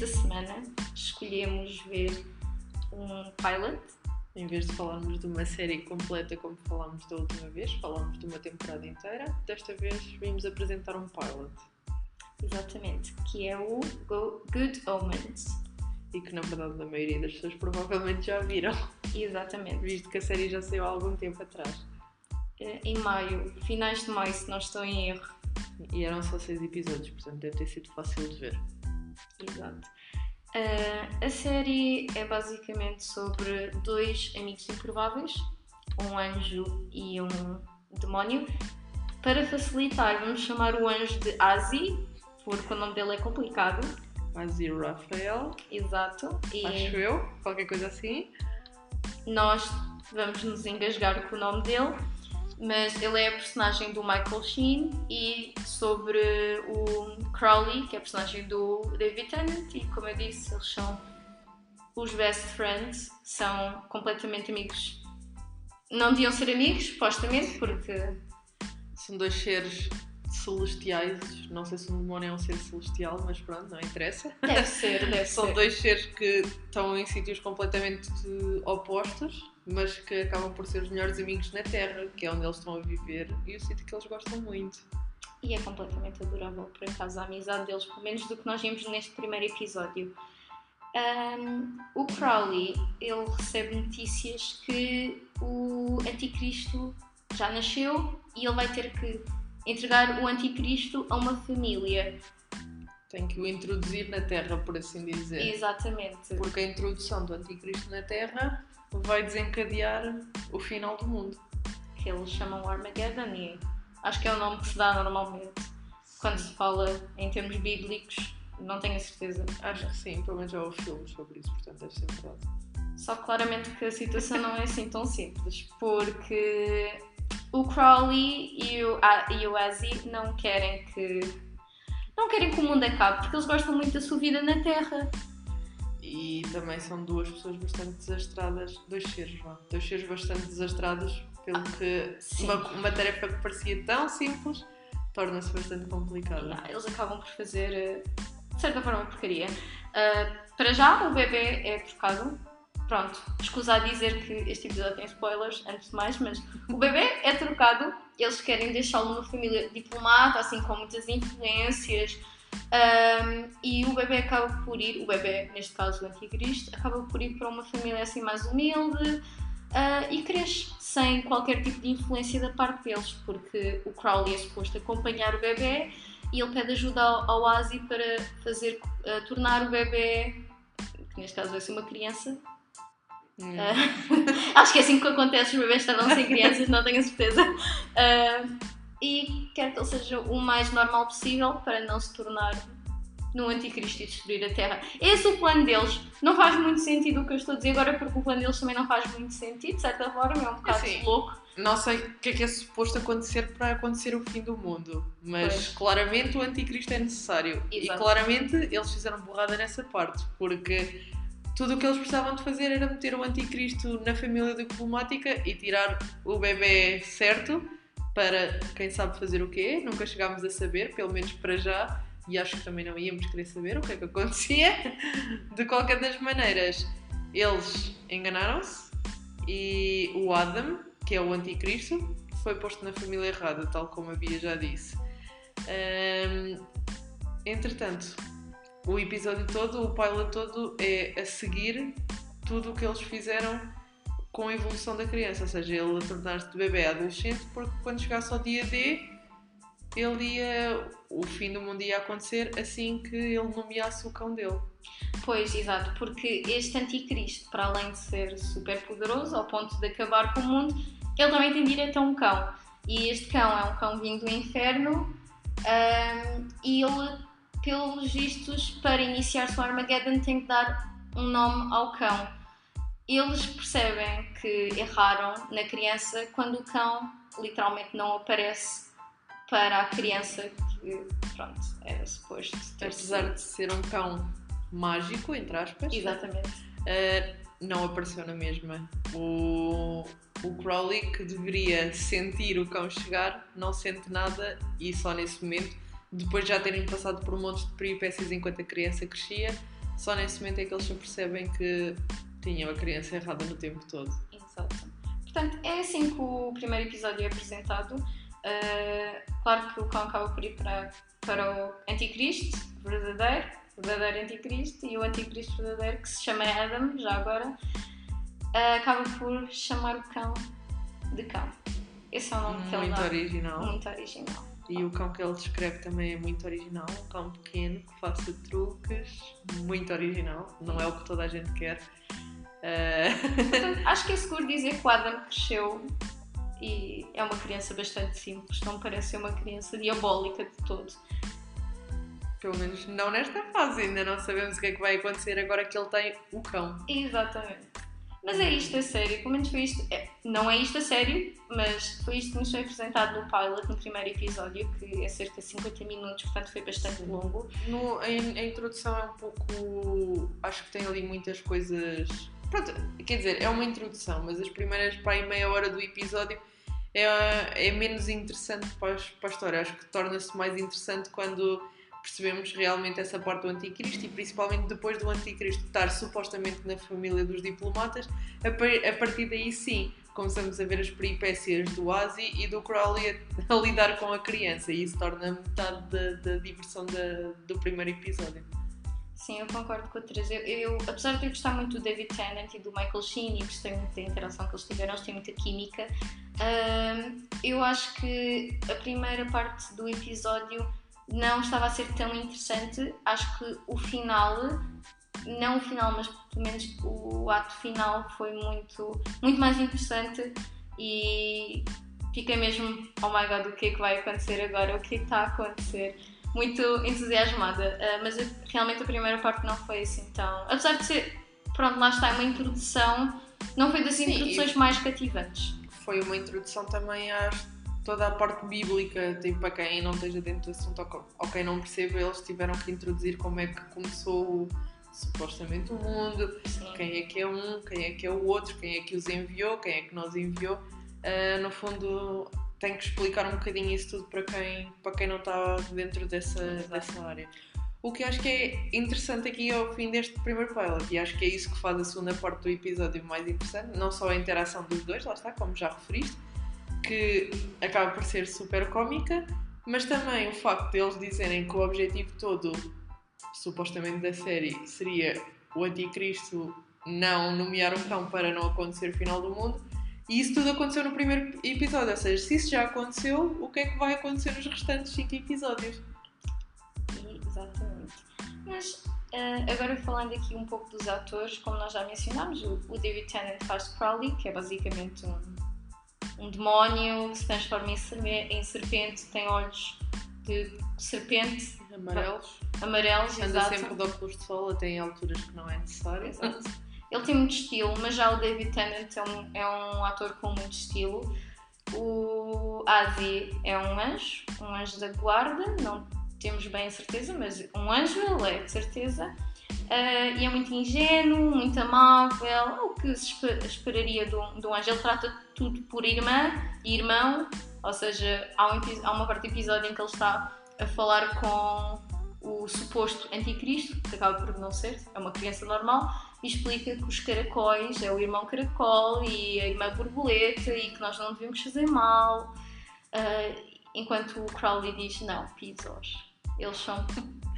esta semana escolhemos ver um pilot. Em vez de falarmos de uma série completa como falámos da última vez, falámos de uma temporada inteira, desta vez vimos apresentar um pilot. Exatamente, que é o Go- Good Omens. E que na verdade a maioria das pessoas provavelmente já viram, Exatamente. visto que a série já saiu há algum tempo atrás. Eh, Em maio, finais de maio, se não estou em erro. E eram só seis episódios, portanto deve ter sido fácil de ver. Exato. Ah, a série é basicamente sobre dois amigos improváveis, um anjo e um demónio. Para facilitar, vamos chamar o anjo de Asi, porque o nome dele é complicado. Azir Rafael, Exato. E acho eu, qualquer coisa assim. nós vamos nos engasgar com o nome dele, mas ele é a personagem do Michael Sheen e sobre o Crowley, que é a personagem do David Tennant, e como eu disse, eles são os best friends, são completamente amigos. Não deviam ser amigos, supostamente, porque São dois seres celestiais, não sei se um demónio é um ser celestial, mas pronto, não interessa. deve ser, deve São ser. dois seres que estão em sítios completamente opostos, mas que acabam por ser os melhores amigos na Terra, que é onde eles estão a viver e o sítio que eles gostam muito. E é completamente adorável, por acaso, a amizade deles, pelo menos do que nós vimos neste primeiro episódio. Ahm, o Crowley, ele recebe notícias que o anticristo já nasceu e ele vai ter que entregar o anticristo a uma família. Tem que o introduzir na Terra, por assim dizer. Exatamente. Porque a introdução do Anticristo na Terra vai desencadear o final do mundo. Que eles chamam Armageddon e acho que é o nome que se dá normalmente quando se fala em termos bíblicos. Não tenho a certeza. Acho que sim, pelo menos já houve filmes sobre isso, portanto deve ser verdade. Só que claramente que a situação não é assim tão simples, porque o Crowley e o, ah, e o Azzy não querem que. não querem que o mundo acabe, porque eles gostam muito da sua vida na Terra. E também são duas pessoas bastante desastradas, dois seres, vá. Dois seres bastante desastrados, pelo que sim. uma, uma tarefa que parecia tão simples torna-se bastante complicada. Ah, Eles acabam por fazer, eh, de certa forma, porcaria. Ah, para já, o bebê é trocado. Pronto, escusa a dizer que este episódio tem spoilers, antes de mais, mas o bebê é trocado. Eles querem deixá-lo numa família diplomata, assim, com muitas influências. Ahm, e o bebê acaba por ir, o bebê, neste caso o anticristo, acaba por ir para uma família assim mais humilde ah, e cresce sem qualquer tipo de influência da parte deles, porque o Crowley é suposto acompanhar o bebê e ele pede ajuda ao, ao Asi para fazer, ah, tornar o bebê, que neste caso vai ser uma criança. Hum. Ah, acho que é assim que acontece, os bebês tornam-se crianças, não tenho a certeza. Ah, e quer que ele seja o mais normal possível para não se tornar no anticristo e destruir a Terra. Esse é o plano deles. Não faz muito sentido o que eu estou a dizer agora, porque o plano deles também não faz muito sentido, de certa forma, é um bocado Assim, louco. Não sei o que é que é suposto acontecer para acontecer o fim do mundo, mas Pois. claramente o anticristo é necessário. E Exato. claramente eles fizeram borrada nessa parte, porque tudo o que eles precisavam de fazer era meter o anticristo na família diplomática e tirar o bebê certo para quem sabe fazer o quê. Nunca chegámos a saber, pelo menos para já, e acho que também não íamos querer saber o que é que acontecia. De qualquer das maneiras, eles enganaram-se e o Adam, que é o anticristo, foi posto na família errada, tal como a Bia já disse. Entretanto, o episódio todo, o pilot todo, é a seguir tudo o que eles fizeram com a evolução da criança, ou seja, ele a tornar-se de bebê a adolescente, porque quando chegasse ao dia D, ele ia, o fim do mundo ia acontecer assim que ele nomeasse o cão dele. Pois, exato, porque este anticristo, para além de ser super poderoso, ao ponto de acabar com o mundo, ele também tem direito a um cão. E este cão é um cão vindo do inferno ahm, e ele, pelos vistos, para iniciar o Armageddon tem que dar um nome ao cão. Eles percebem que erraram na criança quando o cão literalmente não aparece para a criança que, pronto, era suposto ter Apesar sido. de ser um cão mágico, entre aspas, Exatamente. Uh, não apareceu na mesma. O, o Crowley, que deveria sentir o cão chegar, não sente nada e só nesse momento, depois de já terem passado por um monte de peripécias enquanto a criança crescia, Só nesse momento é que eles se percebem que tinham a criança errada no tempo todo. Exato. Portanto, é assim que o primeiro episódio é apresentado. Uh, claro que o cão acaba por ir para, para o anticristo verdadeiro, verdadeiro anticristo, e o anticristo verdadeiro, que se chama Adam, já agora, uh, acaba por chamar o cão de cão. Esse é o nome que ele Muito dá. original. Muito original. E o cão que ele descreve também é muito original. Um cão pequeno que faça truques. Muito original. Não é o que toda a gente quer. Portanto, acho que é seguro dizer que o Adam cresceu e é uma criança bastante simples, não parece ser uma criança diabólica de todo. pelo menos não nesta fase. Ainda não sabemos o que é que vai acontecer agora que ele tem o cão. Exatamente. Mas é isto a sério, pelo menos foi isto. é, não é isto a sério, mas foi isto que nos foi apresentado no pilot, no primeiro episódio, que é cerca de 50 minutos, portanto foi bastante longo. No, a, a introdução é um pouco. Acho que tem ali muitas coisas. Pronto, quer dizer, é uma introdução, mas as primeiras para aí meia hora do episódio é, é menos interessante para, para a história. Acho que torna-se mais interessante quando percebemos realmente essa parte do anticristo e principalmente depois do anticristo estar supostamente na família dos diplomatas. A, par- a partir daí sim começamos a ver as peripécias do Ozzy e do Crowley a, a lidar com a criança e isso torna metade da, da diversão da- do primeiro episódio. Sim, eu concordo com a Teresa. Eu, eu, apesar de eu gostar muito do David Tennant e do Michael Sheen e gostei muito da interação que eles tiveram, eles têm muita química, hum, eu acho que a primeira parte do episódio não estava a ser tão interessante. Acho que o final, não o final, mas pelo menos o ato final foi muito, muito mais interessante e fiquei mesmo, oh my god, o que é que vai acontecer agora? O que é que está a acontecer? Muito entusiasmada, Ah, mas realmente a primeira parte não foi assim tão. Apesar de ser, pronto, lá está, uma introdução, não foi das Sim, introduções mais cativantes. Foi uma introdução também a toda a parte bíblica, tipo, para quem não esteja dentro do assunto ou quem não perceba, eles tiveram que introduzir como é que começou supostamente o mundo, Sim. quem é que é um, quem é que é o outro, quem é que os enviou, quem é que nos enviou. Ah, no fundo, tem que explicar um bocadinho isso tudo para quem, para quem não está dentro dessa, Exato. dessa área. O que acho que é interessante aqui ao fim deste primeiro pilot, e acho que é isso que faz a segunda parte do episódio mais interessante, não só a interação dos dois, lá está, como já referiste, que acaba por ser super cómica, mas também o facto de eles dizerem que o objetivo todo, supostamente da série, seria o anticristo não nomear um cão para não acontecer o final do mundo. E isso tudo aconteceu no primeiro episódio, ou seja, se isso já aconteceu, o que é que vai acontecer nos restantes 5 episódios? Exatamente. Mas ah, agora falando aqui um pouco dos atores, como nós já mencionámos, o, o David Tennant faz Crowley, que é basicamente um, um demónio que se transforma em, serpente, tem olhos de serpente Amarelos. amarelos, Anda exato. sempre de óculos de sol, até em alturas que não é necessário. Exato. Ele tem muito estilo, mas já o David Tennant é um, é um ator com muito estilo. O Ozzy é um anjo, um anjo da guarda, não temos bem a certeza, mas um anjo ele é, de certeza. Ah, e é muito ingênuo, muito amável, que se espe- esperaria de um, de um anjo. Ele trata tudo por irmã e irmão, ou seja, há, um há uma parte do episódio em que ele está a falar com o suposto anticristo, que acaba por não ser, é uma criança normal, e explica que os caracóis é o irmão caracol e a irmã borboleta e que nós não devemos fazer mal. Ah, enquanto o Crowley diz: não, pisos. Eles são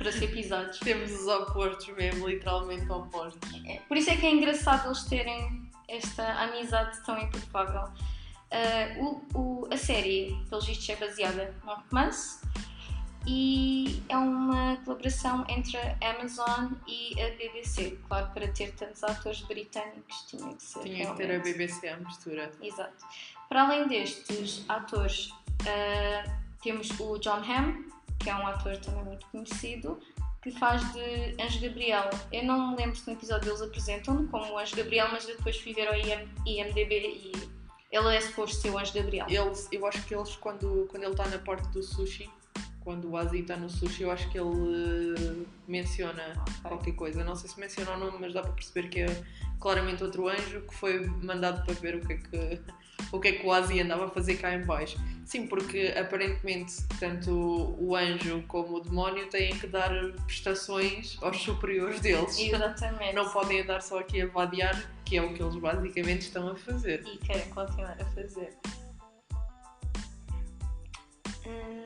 para ser pisados. Temos os opostos mesmo, literalmente opostos. É, Por isso é que é engraçado eles terem esta amizade tão improvável. Ah, o- o- a série, pelos vistos, é baseada num romance e é uma colaboração entre a Amazon e a BBC. Claro, para ter tantos atores britânicos tinha que ser. Tinha que ter a realmente. BBC à mistura. Exato. Para além destes atores, ah, temos o John Hamm, que é um ator também muito conhecido, que faz de Anjo Gabriel. Eu não me lembro se no episódio eles apresentam-no como Anjo Gabriel, mas depois fui ver ao IM, IMDB e ele é suposto ser o Anjo Gabriel. Eles, eu acho que eles, quando, quando ele está na parte do sushi, quando o Azi está no sushi, eu acho que ele eh, menciona Ok. qualquer coisa. Não sei se menciona o nome, mas dá para perceber que é claramente outro anjo que foi mandado para ver o que é que o, que é que o Azi andava a fazer cá em baixo. Sim, porque aparentemente tanto o anjo como o demónio têm que dar prestações aos superiores deles. Exatamente. Não podem andar só aqui a vadear, que é o que eles basicamente estão a fazer. E querem continuar a fazer. Hum,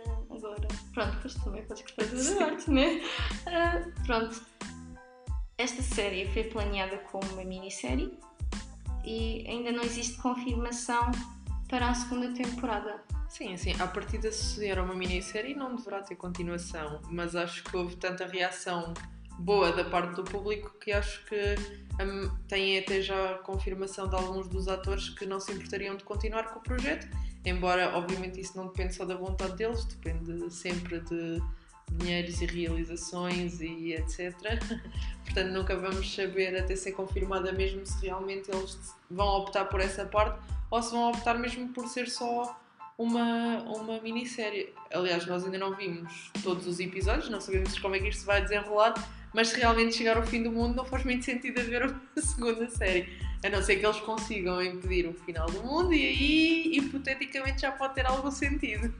agora, pronto, depois também podes cortar toda a parte, né? Ah, pronto. Esta série foi planeada como uma minissérie e ainda não existe confirmação para a segunda temporada. Sim, assim, à partida se era uma minissérie não deverá ter continuação, mas acho que houve tanta reação boa da parte do público que acho que hum, têm até já confirmação de alguns dos atores que não se importariam de continuar com o projeto, embora obviamente isso não depende só da vontade deles, depende sempre de dinheiros e realizações e etc. Portanto, nunca vamos saber até ser confirmada mesmo se realmente eles vão optar por essa parte ou se vão optar mesmo por ser só uma, uma minissérie. Aliás, nós ainda não vimos todos os episódios, não sabemos como é que isto vai desenrolar, mas se realmente chegar ao fim do mundo, não faz muito sentido haver uma segunda série. A não ser que eles consigam impedir o final do mundo e aí, hipoteticamente, já pode ter algum sentido.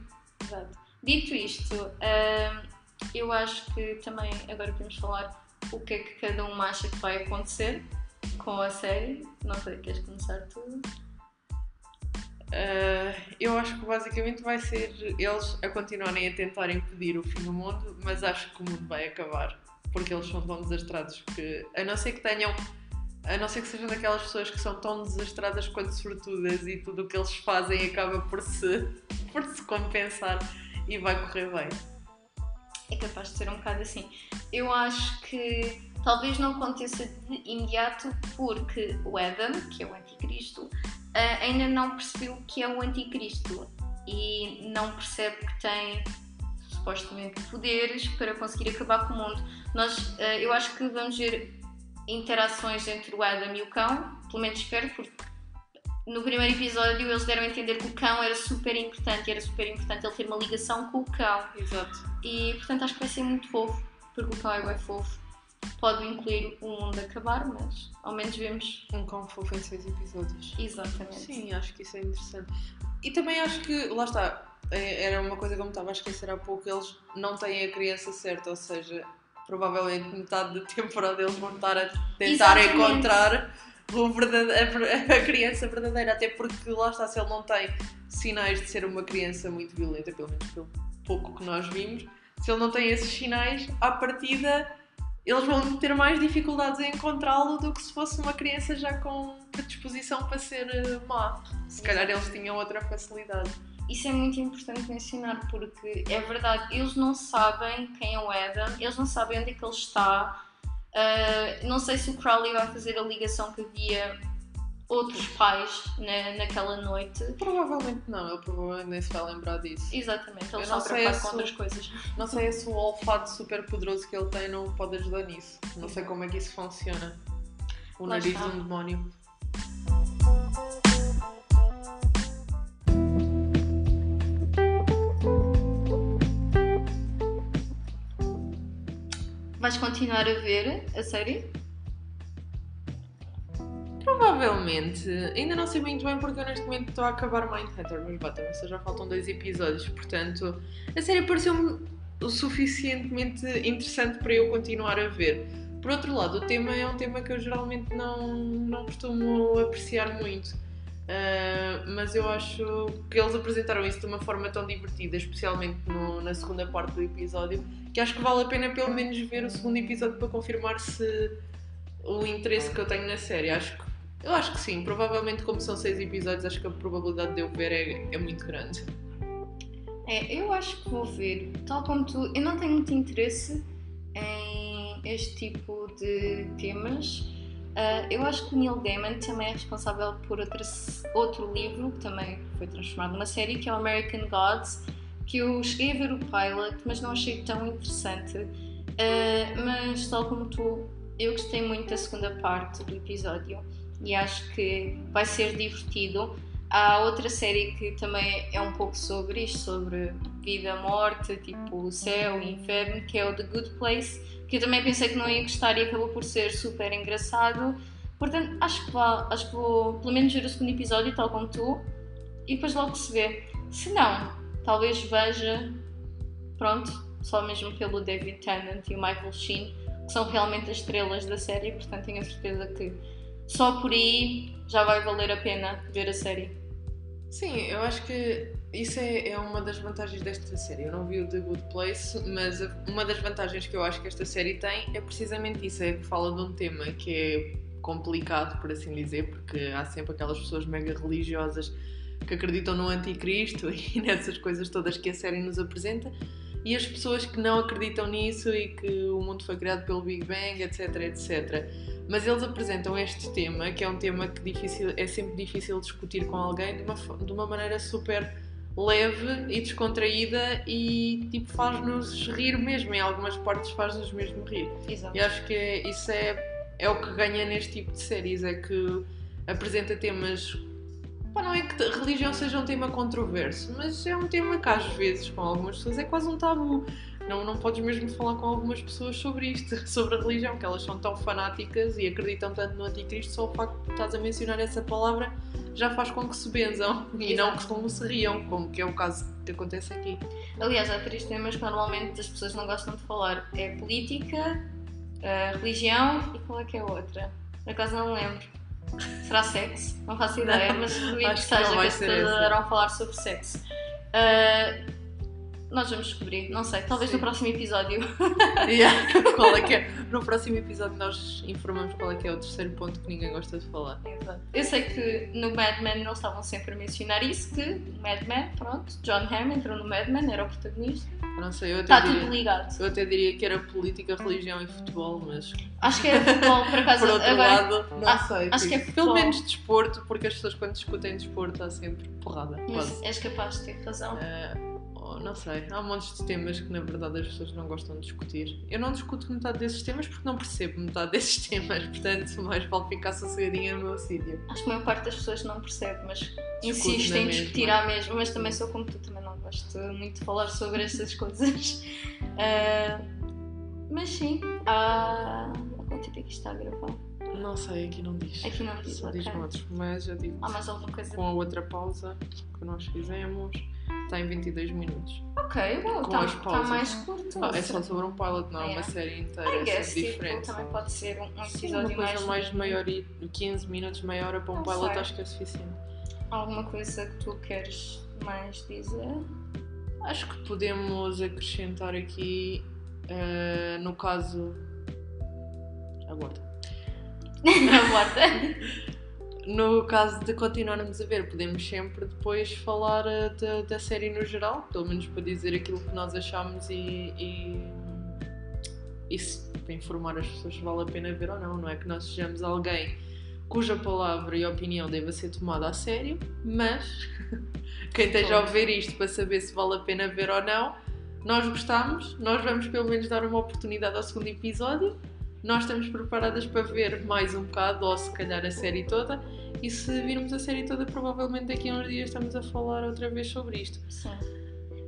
Exato. Dito isto, hum, eu acho que também agora podemos falar o que é que cada um acha que vai acontecer com a série. Não sei, queres começar tu? Uh, eu acho que basicamente vai ser eles a continuarem a tentar impedir o fim do mundo, mas acho que o mundo vai acabar. Porque eles são tão desastrados que, a não ser que tenham, a não ser que sejam daquelas pessoas que são tão desastradas quanto sortudas e tudo o que eles fazem acaba por se, por se compensar e vai correr bem. É capaz de ser um bocado assim. Eu acho que talvez não aconteça de imediato porque o Adam, que é o anticristo, ah, ainda não percebeu que é o anticristo e não percebe que tem supostamente poderes para conseguir acabar com o mundo. Nós, ah, eu acho que vamos ver interações entre o Adam e o cão, pelo menos espero, porque no primeiro episódio eles deram a entender que o cão era super importante era super importante ele ter uma ligação com o cão. Exato. E portanto acho que vai ser muito fofo, porque o cão é bem fofo. Pode incluir o mundo acabar, mas ao menos vemos Um cão fofo em seis episódios. exatamente. Sim, acho que isso é interessante. E também acho que, lá está, é- era uma coisa que eu me estava a esquecer há pouco, eles não têm a criança certa, ou seja, provavelmente metade da temporada eles vão estar a tentar Exatamente. encontrar a criança verdadeira, até porque lá está, se ele não tem sinais de ser uma criança muito violenta, pelo menos pelo pouco que nós vimos, se ele não tem esses sinais, à partida eles vão ter mais dificuldades em encontrá-lo do que se fosse uma criança já com predisposição para ser eh, má. Se calhar eles tinham outra facilidade. Isso é muito importante mencionar porque é verdade, eles não sabem quem é o Adam, eles não sabem onde é que ele está. Ah, não sei se o Crowley vai fazer a ligação que havia outros pais na, naquela noite. Provavelmente não, ele provavelmente nem se vai lembrar disso. Exatamente, sei preocupados se com o- outras coisas. Não sei se o olfato super poderoso que ele tem não pode ajudar nisso. Não sei como é que isso funciona. O Lá nariz está. de um demónio. Vais continuar a ver a série? Provavelmente. Ainda não sei muito bem porque eu neste momento estou a acabar Mindhunter, mas bota, mas já faltam dois episódios, portanto a série pareceu-me o suficientemente interessante para eu continuar a ver. Por outro lado, o tema é um tema que eu geralmente não, não costumo apreciar muito. Ah, mas eu acho que eles apresentaram isso de uma forma tão divertida, especialmente no- na segunda parte do episódio, que acho que vale a pena pelo menos ver o segundo episódio para confirmar se o interesse que eu tenho na série. Acho que, eu acho que sim, provavelmente como são seis episódios, acho que a probabilidade de eu ver é, é muito grande. É, eu acho que vou ver, tal como tu, eu não tenho muito interesse em este tipo de temas. Ah, eu acho que o Neil Gaiman também é responsável por outro livro que também foi transformado numa série, que é o American Gods, que eu cheguei a ver o pilot, mas não achei tão interessante. Ah, mas tal como tu, eu gostei muito da segunda parte do episódio e acho que vai ser divertido. Há outra série que também é um pouco sobre isto, sobre vida, morte, tipo o céu e inferno, que é o The Good Place, eu também pensei que não ia gostar e acabou por ser super engraçado. Portanto, acho que, vá, acho que vou pelo menos ver o segundo episódio, tal como tu, e depois logo se vê. Se não, talvez veja, pronto, só mesmo pelo David Tennant e o Michael Sheen, que são realmente as estrelas da série, portanto tenho a certeza que só por aí já vai valer a pena ver a série. Sim, eu acho que isso é, é uma das vantagens desta série. Eu não vi o The Good Place, mas uma das vantagens que eu acho que esta série tem é precisamente isso: é que fala de um tema que é complicado, por assim dizer, porque há sempre aquelas pessoas mega religiosas que acreditam no anticristo e nessas coisas todas que a série nos apresenta, e as pessoas que não acreditam nisso e que o mundo foi criado pelo Big Bang, etc, etc. Mas eles apresentam este tema, que é um tema que difícil, é sempre difícil discutir com alguém, de uma, de uma maneira super leve e descontraída e tipo faz-nos rir mesmo, em algumas partes faz-nos mesmo rir. Exato. E acho que isso é, é o que ganha neste tipo de séries, é que apresenta temas Pá, não é que a religião seja um tema controverso, mas é um tema que às vezes com algumas pessoas é quase um tabu. Não, não podes mesmo falar com algumas pessoas sobre isto, sobre a religião, que elas são tão fanáticas e acreditam tanto no anticristo, só o facto de estás a mencionar essa palavra já faz com que se benzam e Exato. não que como se riam, como que é o caso que acontece aqui. Aliás, há três temas que normalmente as pessoas não gostam de falar. É política, religião e qual é que é a outra? Por acaso não me lembro. Será sexo? Não faço ideia, mas duvido que que não seja que as pessoas adoram falar sobre sexo. Eh, nós vamos descobrir, não sei, talvez Sim. no próximo episódio. Yeah. qual é que é? No próximo episódio nós informamos qual é que é o terceiro ponto que ninguém gosta de falar. Exato. Eu sei que no Mad Men eles estavam sempre a mencionar isso, que Mad Men, pronto, John Hamm entrou no Mad Men, era o protagonista. Não sei, eu até, Está tudo diria, ligado. eu até diria que era política, religião e futebol, mas Acho que é futebol, por acaso. por outro agora, lado, não Ah, sei. acho que é tipo, futebol. Pelo menos desporto, porque as pessoas quando discutem desporto há sempre porrada. mas quase. és capaz de ter razão. Ah, não sei, há montes de temas que na verdade as pessoas não gostam de discutir. Eu não discuto metade desses temas porque não percebo metade desses temas, portanto, mais vale ficar sossegadinha no meu sítio. Acho que a maior parte das pessoas não percebe, mas na em discutir à mesma. Mas também sou como tu, também não gosto muito de falar sobre essas coisas. Ah, mas sim, há. Quanto tempo é que isto está a gravar? Não sei, aqui não diz. Aqui não diz, Só ok. diz noutros, mas eu digo Há mais alguma coisa? com a outra pausa que nós fizemos, está em 22 minutos. Ok, bom, está tá mais curto. Ah, é só sobre um pilot, não é uma série inteira, I é guess, tipo, diferente. também pode ser um, um Sim, uma episódio coisa mais. mais, maior e 15 minutos, meia hora para um Não pilot sei. acho que é suficiente. Alguma coisa que tu queres mais dizer? Acho que podemos acrescentar aqui, eh, no caso. Aborta. Aborta. No caso de continuarmos a ver, podemos sempre depois falar eh, da, da série no geral, pelo menos para dizer aquilo que nós achamos e, e, e se- para informar as pessoas se vale a pena ver ou não. Não é que nós sejamos alguém cuja palavra e opinião deva ser tomada a sério, mas quem esteja a ver isto para saber se vale a pena ver ou não, nós gostamos, nós vamos pelo menos dar uma oportunidade ao segundo episódio. Nós estamos preparadas para ver mais um bocado, ou se calhar a série toda. E se virmos a série toda, provavelmente daqui a uns dias estamos a falar outra vez sobre isto. Sim.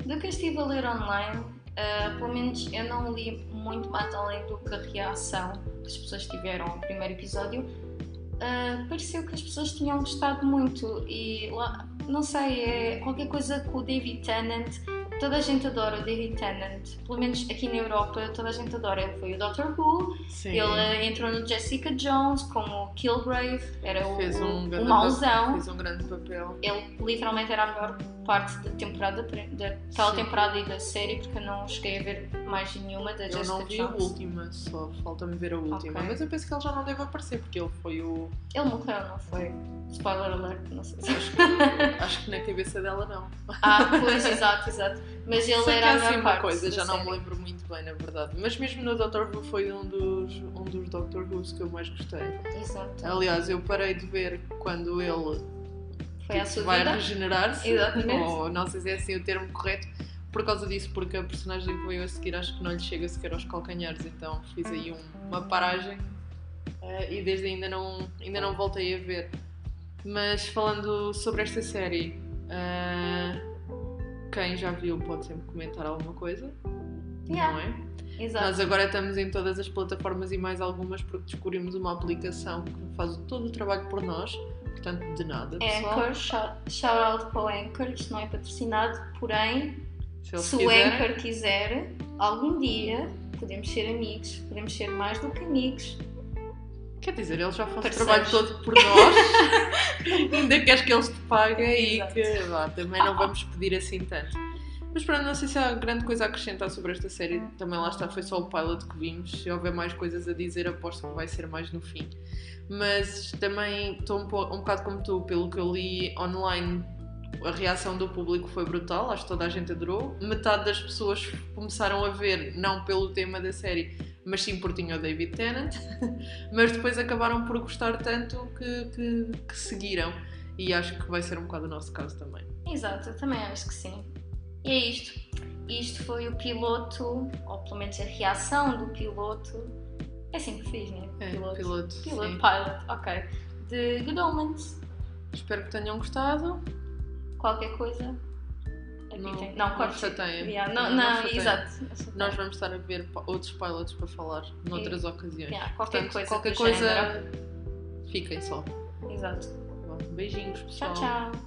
Do que eu estive a ler online, ah, pelo menos eu não li muito mais além do que a reação que as pessoas tiveram ao primeiro episódio. Ah, pareceu que as pessoas tinham gostado muito e lá, não sei, é qualquer coisa com o David Tennant. Toda a gente adora o David Tennant, pelo menos aqui na Europa, toda a gente adora. Ele foi o Doctor Who, Sim. ele entrou no Jessica Jones como o Kilgrave, era o, fez um o mauzão. Fez um grande papel. Ele literalmente era a melhor parte da temporada, da tal Sim. temporada e da série, porque eu não cheguei a ver mais nenhuma da Eu Jessica não vi a Jones. última, só falta-me ver a última. Ok. Mas eu penso que ele já não deve aparecer, porque ele foi o. Ele morreu, não foi? Spoiler alert, não sei se Acho que, acho que na cabeça dela não. Ah, pois, exato, exato. Mas ele Sei era que a é melhor assim uma parte coisa, já não série. me lembro muito bem, na verdade. Mas mesmo no Doctor Who foi um dos, um dos Doctor Who's que eu mais gostei. Exato. Aliás, eu parei de ver quando ele Foi tipo, vai regenerar-se. Exatamente. Ou não sei se é assim o termo correto. Por causa disso, porque a personagem que veio a seguir acho que não lhe chega sequer aos calcanhares, então fiz aí um- uma paragem eh, e desde ainda não, ainda não voltei a ver. Mas falando sobre esta série, ah, quem já viu pode sempre comentar alguma coisa, Yeah, não é? Exato. Nós agora estamos em todas as plataformas e mais algumas porque descobrimos uma aplicação que faz todo o trabalho por nós. Portanto, de nada, pessoal. Anchor, shout, out para o Anchor, isto não é patrocinado, porém, Se eles se o. Anchor quiser, algum dia podemos ser amigos, podemos ser mais do que amigos. Quer dizer, ele já faz o trabalho todo por nós. Ainda queres que eles te paguem Exato. e que vá, também não vamos pedir assim tanto. Mas pronto, não sei se há grande coisa a acrescentar sobre esta série. Também lá está, foi só o pilot que vimos. Se houver mais coisas a dizer, aposto que vai ser mais no fim. Mas também estou um, um bocado como tu, pelo que eu li online, a reação do público foi brutal. Acho que toda a gente adorou. Metade das pessoas começaram a ver, não pelo tema da série, mas sim por tinha o David Tennant. mas depois acabaram por gostar tanto que, que, que seguiram. E acho que vai ser um bocado o nosso caso também. Exato, eu também acho que sim. E é isto. Isto foi o piloto, ou pelo menos a reação do piloto. É assim que diz, né? É, piloto. piloto, Piloto, pilot, ok. De Good Omens. Espero que tenham gostado. Qualquer coisa. Não- apitem. não Não, chateiem. Yeah, Não, não, não exato. Nós vamos estar a ver outros pilots para falar noutras ocasiões. Yeah, qualquer Portanto, coisa qualquer coisa, género. fiquem só. Exato. Beijinhos, pessoal. Tchau, tchau.